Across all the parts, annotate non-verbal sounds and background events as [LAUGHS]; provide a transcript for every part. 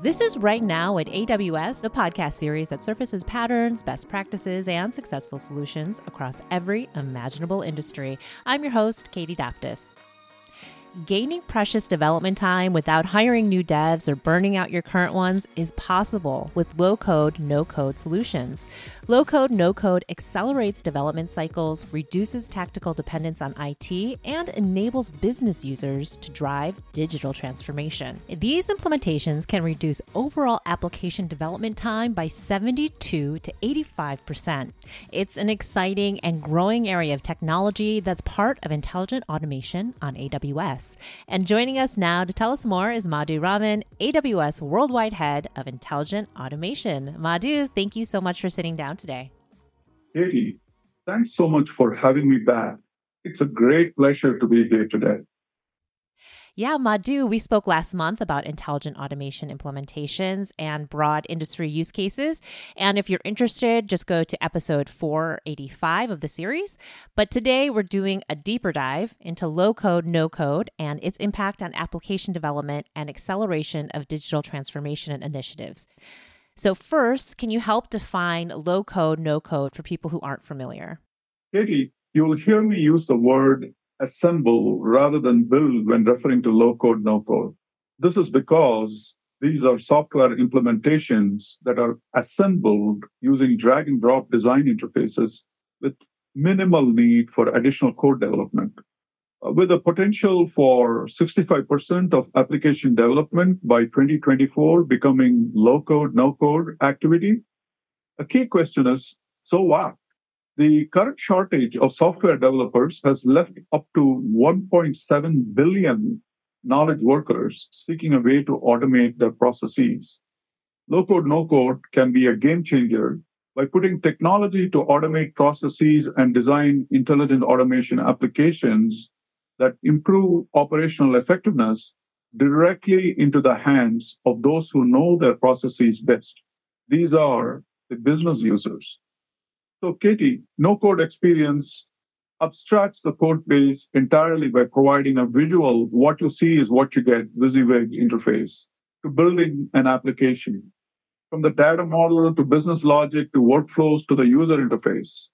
This is Right Now at AWS, the podcast series that surfaces patterns, best practices, and successful solutions across every imaginable industry. I'm your host, Katie Daptis. Gaining precious development time without hiring new devs or burning out your current ones is possible with low code, no code solutions. Low code, no code accelerates development cycles, reduces tactical dependence on IT, and enables business users to drive digital transformation. These implementations can reduce overall application development time by 72 to 85%. It's an exciting and growing area of technology that's part of intelligent automation on AWS. And joining us now to tell us more is Madhu Raman, AWS Worldwide Head of Intelligent Automation. Madhu, thank you so much for sitting down today. Katie, thanks so much for having me back. It's a great pleasure to be here today. Yeah, Madhu, we spoke last month about intelligent automation implementations and broad industry use cases. And if you're interested, just go to episode 485 of the series. But today we're doing a deeper dive into low code, no code, and its impact on application development and acceleration of digital transformation initiatives. So, first, can you help define low code, no code for people who aren't familiar? Katie, you will hear me use the word assemble rather than build when referring to low code, no code. This is because these are software implementations that are assembled using drag and drop design interfaces with minimal need for additional code development. Uh, with a potential for 65% of application development by 2024 becoming low code, no code activity, a key question is so what? The current shortage of software developers has left up to 1.7 billion knowledge workers seeking a way to automate their processes. Low code, no code can be a game changer by putting technology to automate processes and design intelligent automation applications that improve operational effectiveness directly into the hands of those who know their processes best. These are the business users. So, Katie, no code experience abstracts the code base entirely by providing a visual, what you see is what you get, WYSIWYG interface to building an application. From the data model to business logic to workflows to the user interface.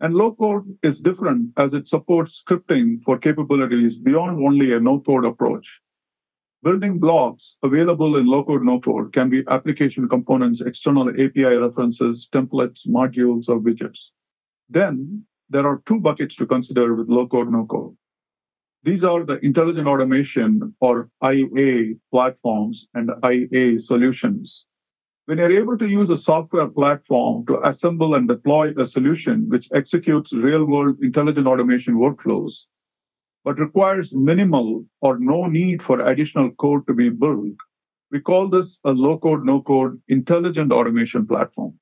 And low code is different as it supports scripting for capabilities beyond only a no code approach. Building blocks available in low-code, no-code can be application components, external API references, templates, modules, or widgets. Then there are two buckets to consider with low-code, no-code. These are the intelligent automation or IA platforms and IA solutions. When you're able to use a software platform to assemble and deploy a solution which executes real world intelligent automation workflows, but requires minimal or no need for additional code to be built. We call this a low code, no code intelligent automation platform.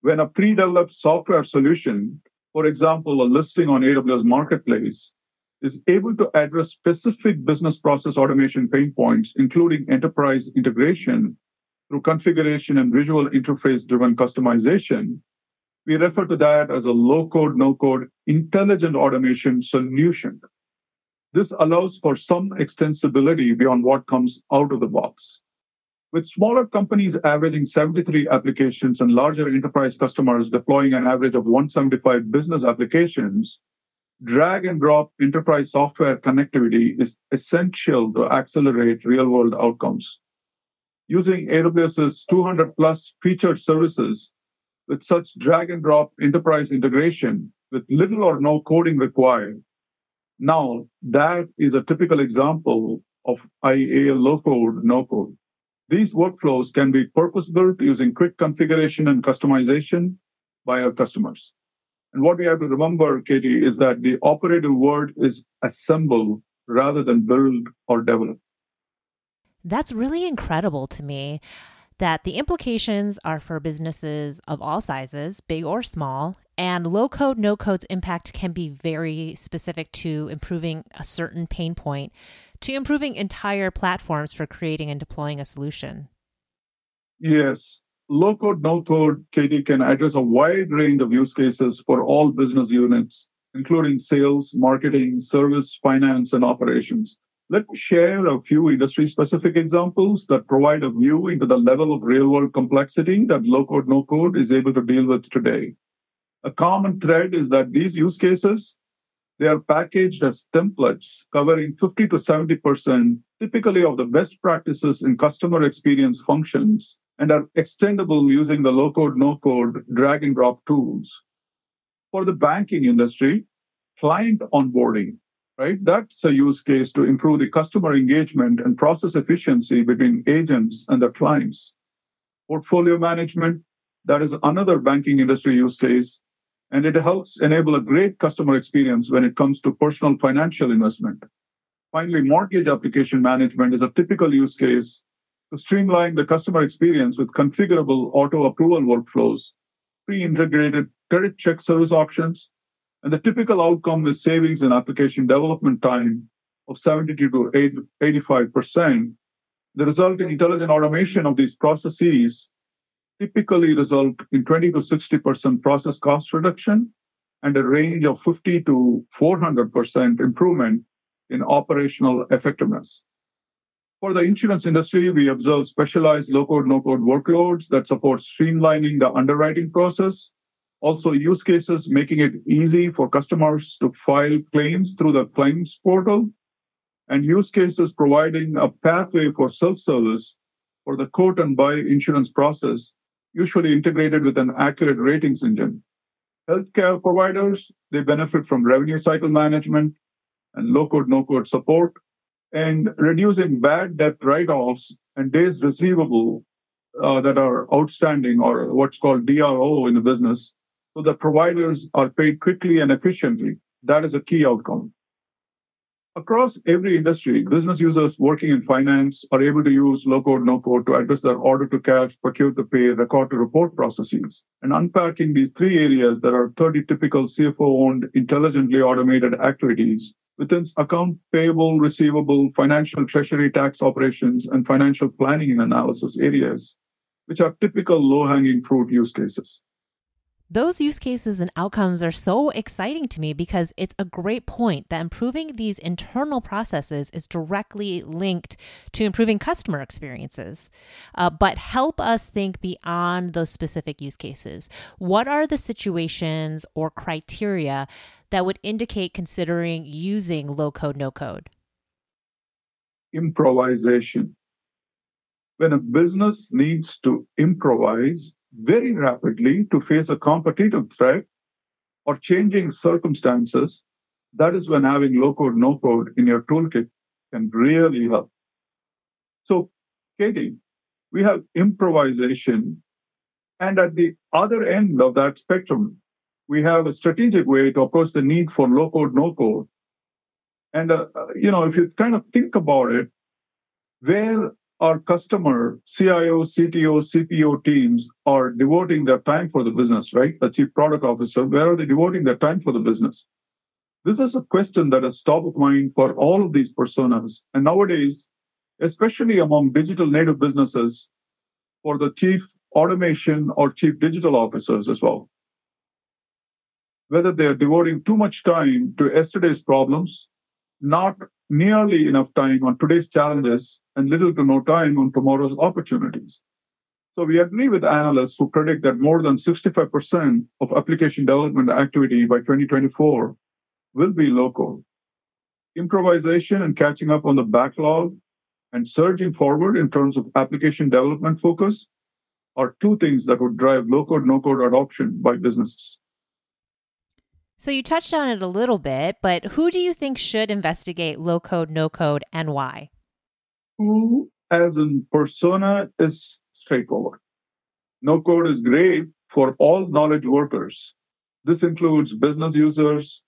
When a pre developed software solution, for example, a listing on AWS Marketplace, is able to address specific business process automation pain points, including enterprise integration through configuration and visual interface driven customization, we refer to that as a low code, no code intelligent automation solution. This allows for some extensibility beyond what comes out of the box. With smaller companies averaging 73 applications and larger enterprise customers deploying an average of 175 business applications, drag and drop enterprise software connectivity is essential to accelerate real world outcomes. Using AWS's 200 plus featured services, with such drag and drop enterprise integration with little or no coding required. Now, that is a typical example of IA low code, no code. These workflows can be purpose built using quick configuration and customization by our customers. And what we have to remember, Katie, is that the operative word is assemble rather than build or develop. That's really incredible to me that the implications are for businesses of all sizes, big or small, and low code, no code's impact can be very specific to improving a certain pain point to improving entire platforms for creating and deploying a solution. Yes. Low code, no code, Katie can address a wide range of use cases for all business units, including sales, marketing, service, finance, and operations. Let me share a few industry specific examples that provide a view into the level of real world complexity that low code, no code is able to deal with today. A common thread is that these use cases, they are packaged as templates covering 50 to 70% typically of the best practices in customer experience functions and are extendable using the low code, no code drag and drop tools. For the banking industry, client onboarding right? That's a use case to improve the customer engagement and process efficiency between agents and their clients. Portfolio management, that is another banking industry use case, and it helps enable a great customer experience when it comes to personal financial investment. Finally, mortgage application management is a typical use case to streamline the customer experience with configurable auto approval workflows, pre integrated credit check service options, and the typical outcome is savings in application development time of 70 to 85%. The resulting intelligent automation of these processes typically result in 20 to 60% process cost reduction and a range of 50 to 400% improvement in operational effectiveness. For the insurance industry, we observe specialized low-code, no-code workloads that support streamlining the underwriting process also, use cases making it easy for customers to file claims through the claims portal, and use cases providing a pathway for self-service for the quote and buy insurance process, usually integrated with an accurate ratings engine. Healthcare providers, they benefit from revenue cycle management and low-code, no-code support, and reducing bad debt write-offs and days receivable uh, that are outstanding or what's called DRO in the business so that providers are paid quickly and efficiently. That is a key outcome. Across every industry, business users working in finance are able to use low code, no code to address their order to cash, procure to pay, record to report processes. And unpacking these three areas, there are 30 typical CFO owned, intelligently automated activities within account payable, receivable, financial treasury tax operations, and financial planning and analysis areas, which are typical low hanging fruit use cases those use cases and outcomes are so exciting to me because it's a great point that improving these internal processes is directly linked to improving customer experiences. Uh, but help us think beyond those specific use cases. What are the situations or criteria that would indicate considering using low code, no code? Improvisation. When a business needs to improvise, very rapidly to face a competitive threat or changing circumstances, that is when having low code, no code in your toolkit can really help. So, Katie, we have improvisation. And at the other end of that spectrum, we have a strategic way to approach the need for low code, no code. And, uh, you know, if you kind of think about it, where our customer CIO, CTO, CPO teams are devoting their time for the business, right? The chief product officer, where are they devoting their time for the business? This is a question that is top of mind for all of these personas. And nowadays, especially among digital native businesses, for the chief automation or chief digital officers as well. Whether they are devoting too much time to yesterday's problems, not nearly enough time on today's challenges, and little to no time on tomorrow's opportunities. So we agree with analysts who predict that more than 65% of application development activity by 2024 will be low code. Improvisation and catching up on the backlog and surging forward in terms of application development focus are two things that would drive low code, no code adoption by businesses. So you touched on it a little bit, but who do you think should investigate low code, no code, and why? who as a persona is straightforward. No code is great for all knowledge workers. This includes business users,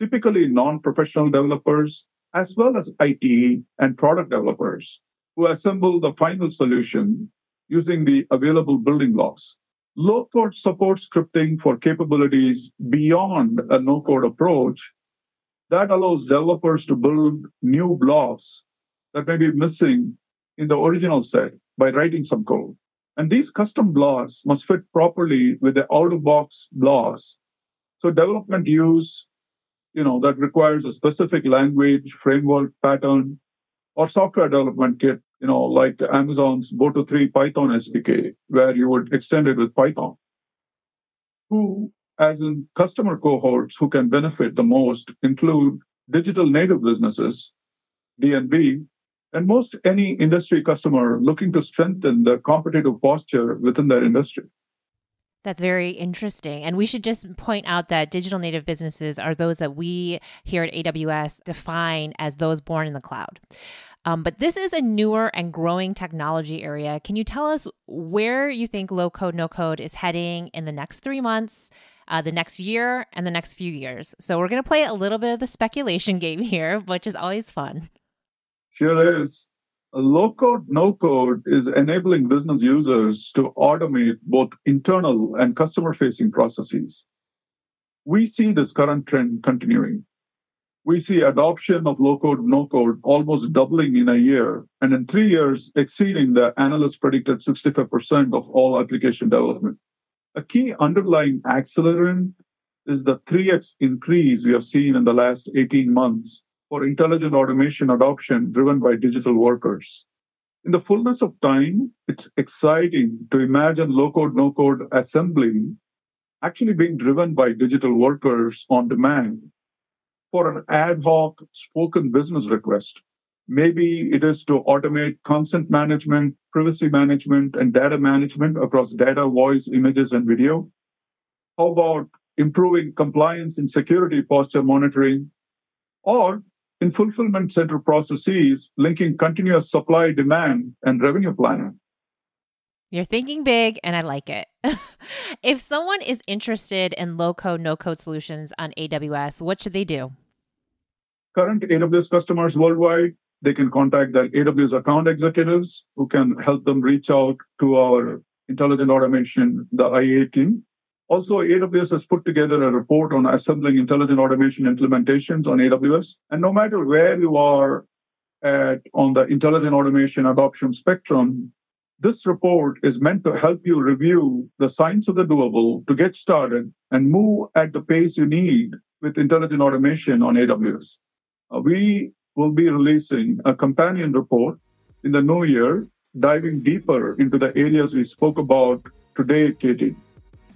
typically non-professional developers, as well as IT and product developers who assemble the final solution using the available building blocks. Low code supports scripting for capabilities beyond a no code approach that allows developers to build new blocks that may be missing in the original set by writing some code. And these custom blocks must fit properly with the out of box blocks. So development use, you know, that requires a specific language, framework, pattern or software development kit, you know, like Amazon's Boto 3 Python SDK, where you would extend it with Python. Who, as in customer cohorts who can benefit the most, include digital native businesses, DNB, and most any industry customer looking to strengthen their competitive posture within their industry. That's very interesting. And we should just point out that digital native businesses are those that we here at AWS define as those born in the cloud. Um, but this is a newer and growing technology area. Can you tell us where you think low code, no code is heading in the next three months, uh, the next year, and the next few years? So we're going to play a little bit of the speculation [LAUGHS] game here, which is always fun. Sure is. Low code, no code is enabling business users to automate both internal and customer facing processes. We see this current trend continuing. We see adoption of low code, no code almost doubling in a year, and in three years exceeding the analysts predicted 65% of all application development. A key underlying accelerant is the 3x increase we have seen in the last 18 months for intelligent automation adoption driven by digital workers. In the fullness of time, it's exciting to imagine low code, no code assembly actually being driven by digital workers on demand for an ad hoc spoken business request. Maybe it is to automate consent management, privacy management, and data management across data, voice, images, and video. How about improving compliance and security posture monitoring? Or in fulfillment center processes, linking continuous supply, demand, and revenue planning. You're thinking big, and I like it. [LAUGHS] if someone is interested in low code, no code solutions on AWS, what should they do? Current AWS customers worldwide, they can contact their AWS account executives who can help them reach out to our intelligent automation, the IA team, also, AWS has put together a report on assembling intelligent automation implementations on AWS. And no matter where you are at on the intelligent automation adoption spectrum, this report is meant to help you review the science of the doable to get started and move at the pace you need with intelligent automation on AWS. Uh, we will be releasing a companion report in the new year, diving deeper into the areas we spoke about today, Katie.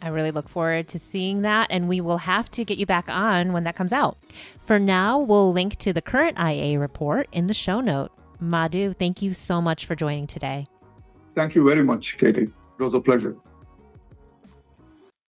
I really look forward to seeing that, and we will have to get you back on when that comes out. For now, we'll link to the current IA report in the show note. Madhu, thank you so much for joining today. Thank you very much, Katie. It was a pleasure.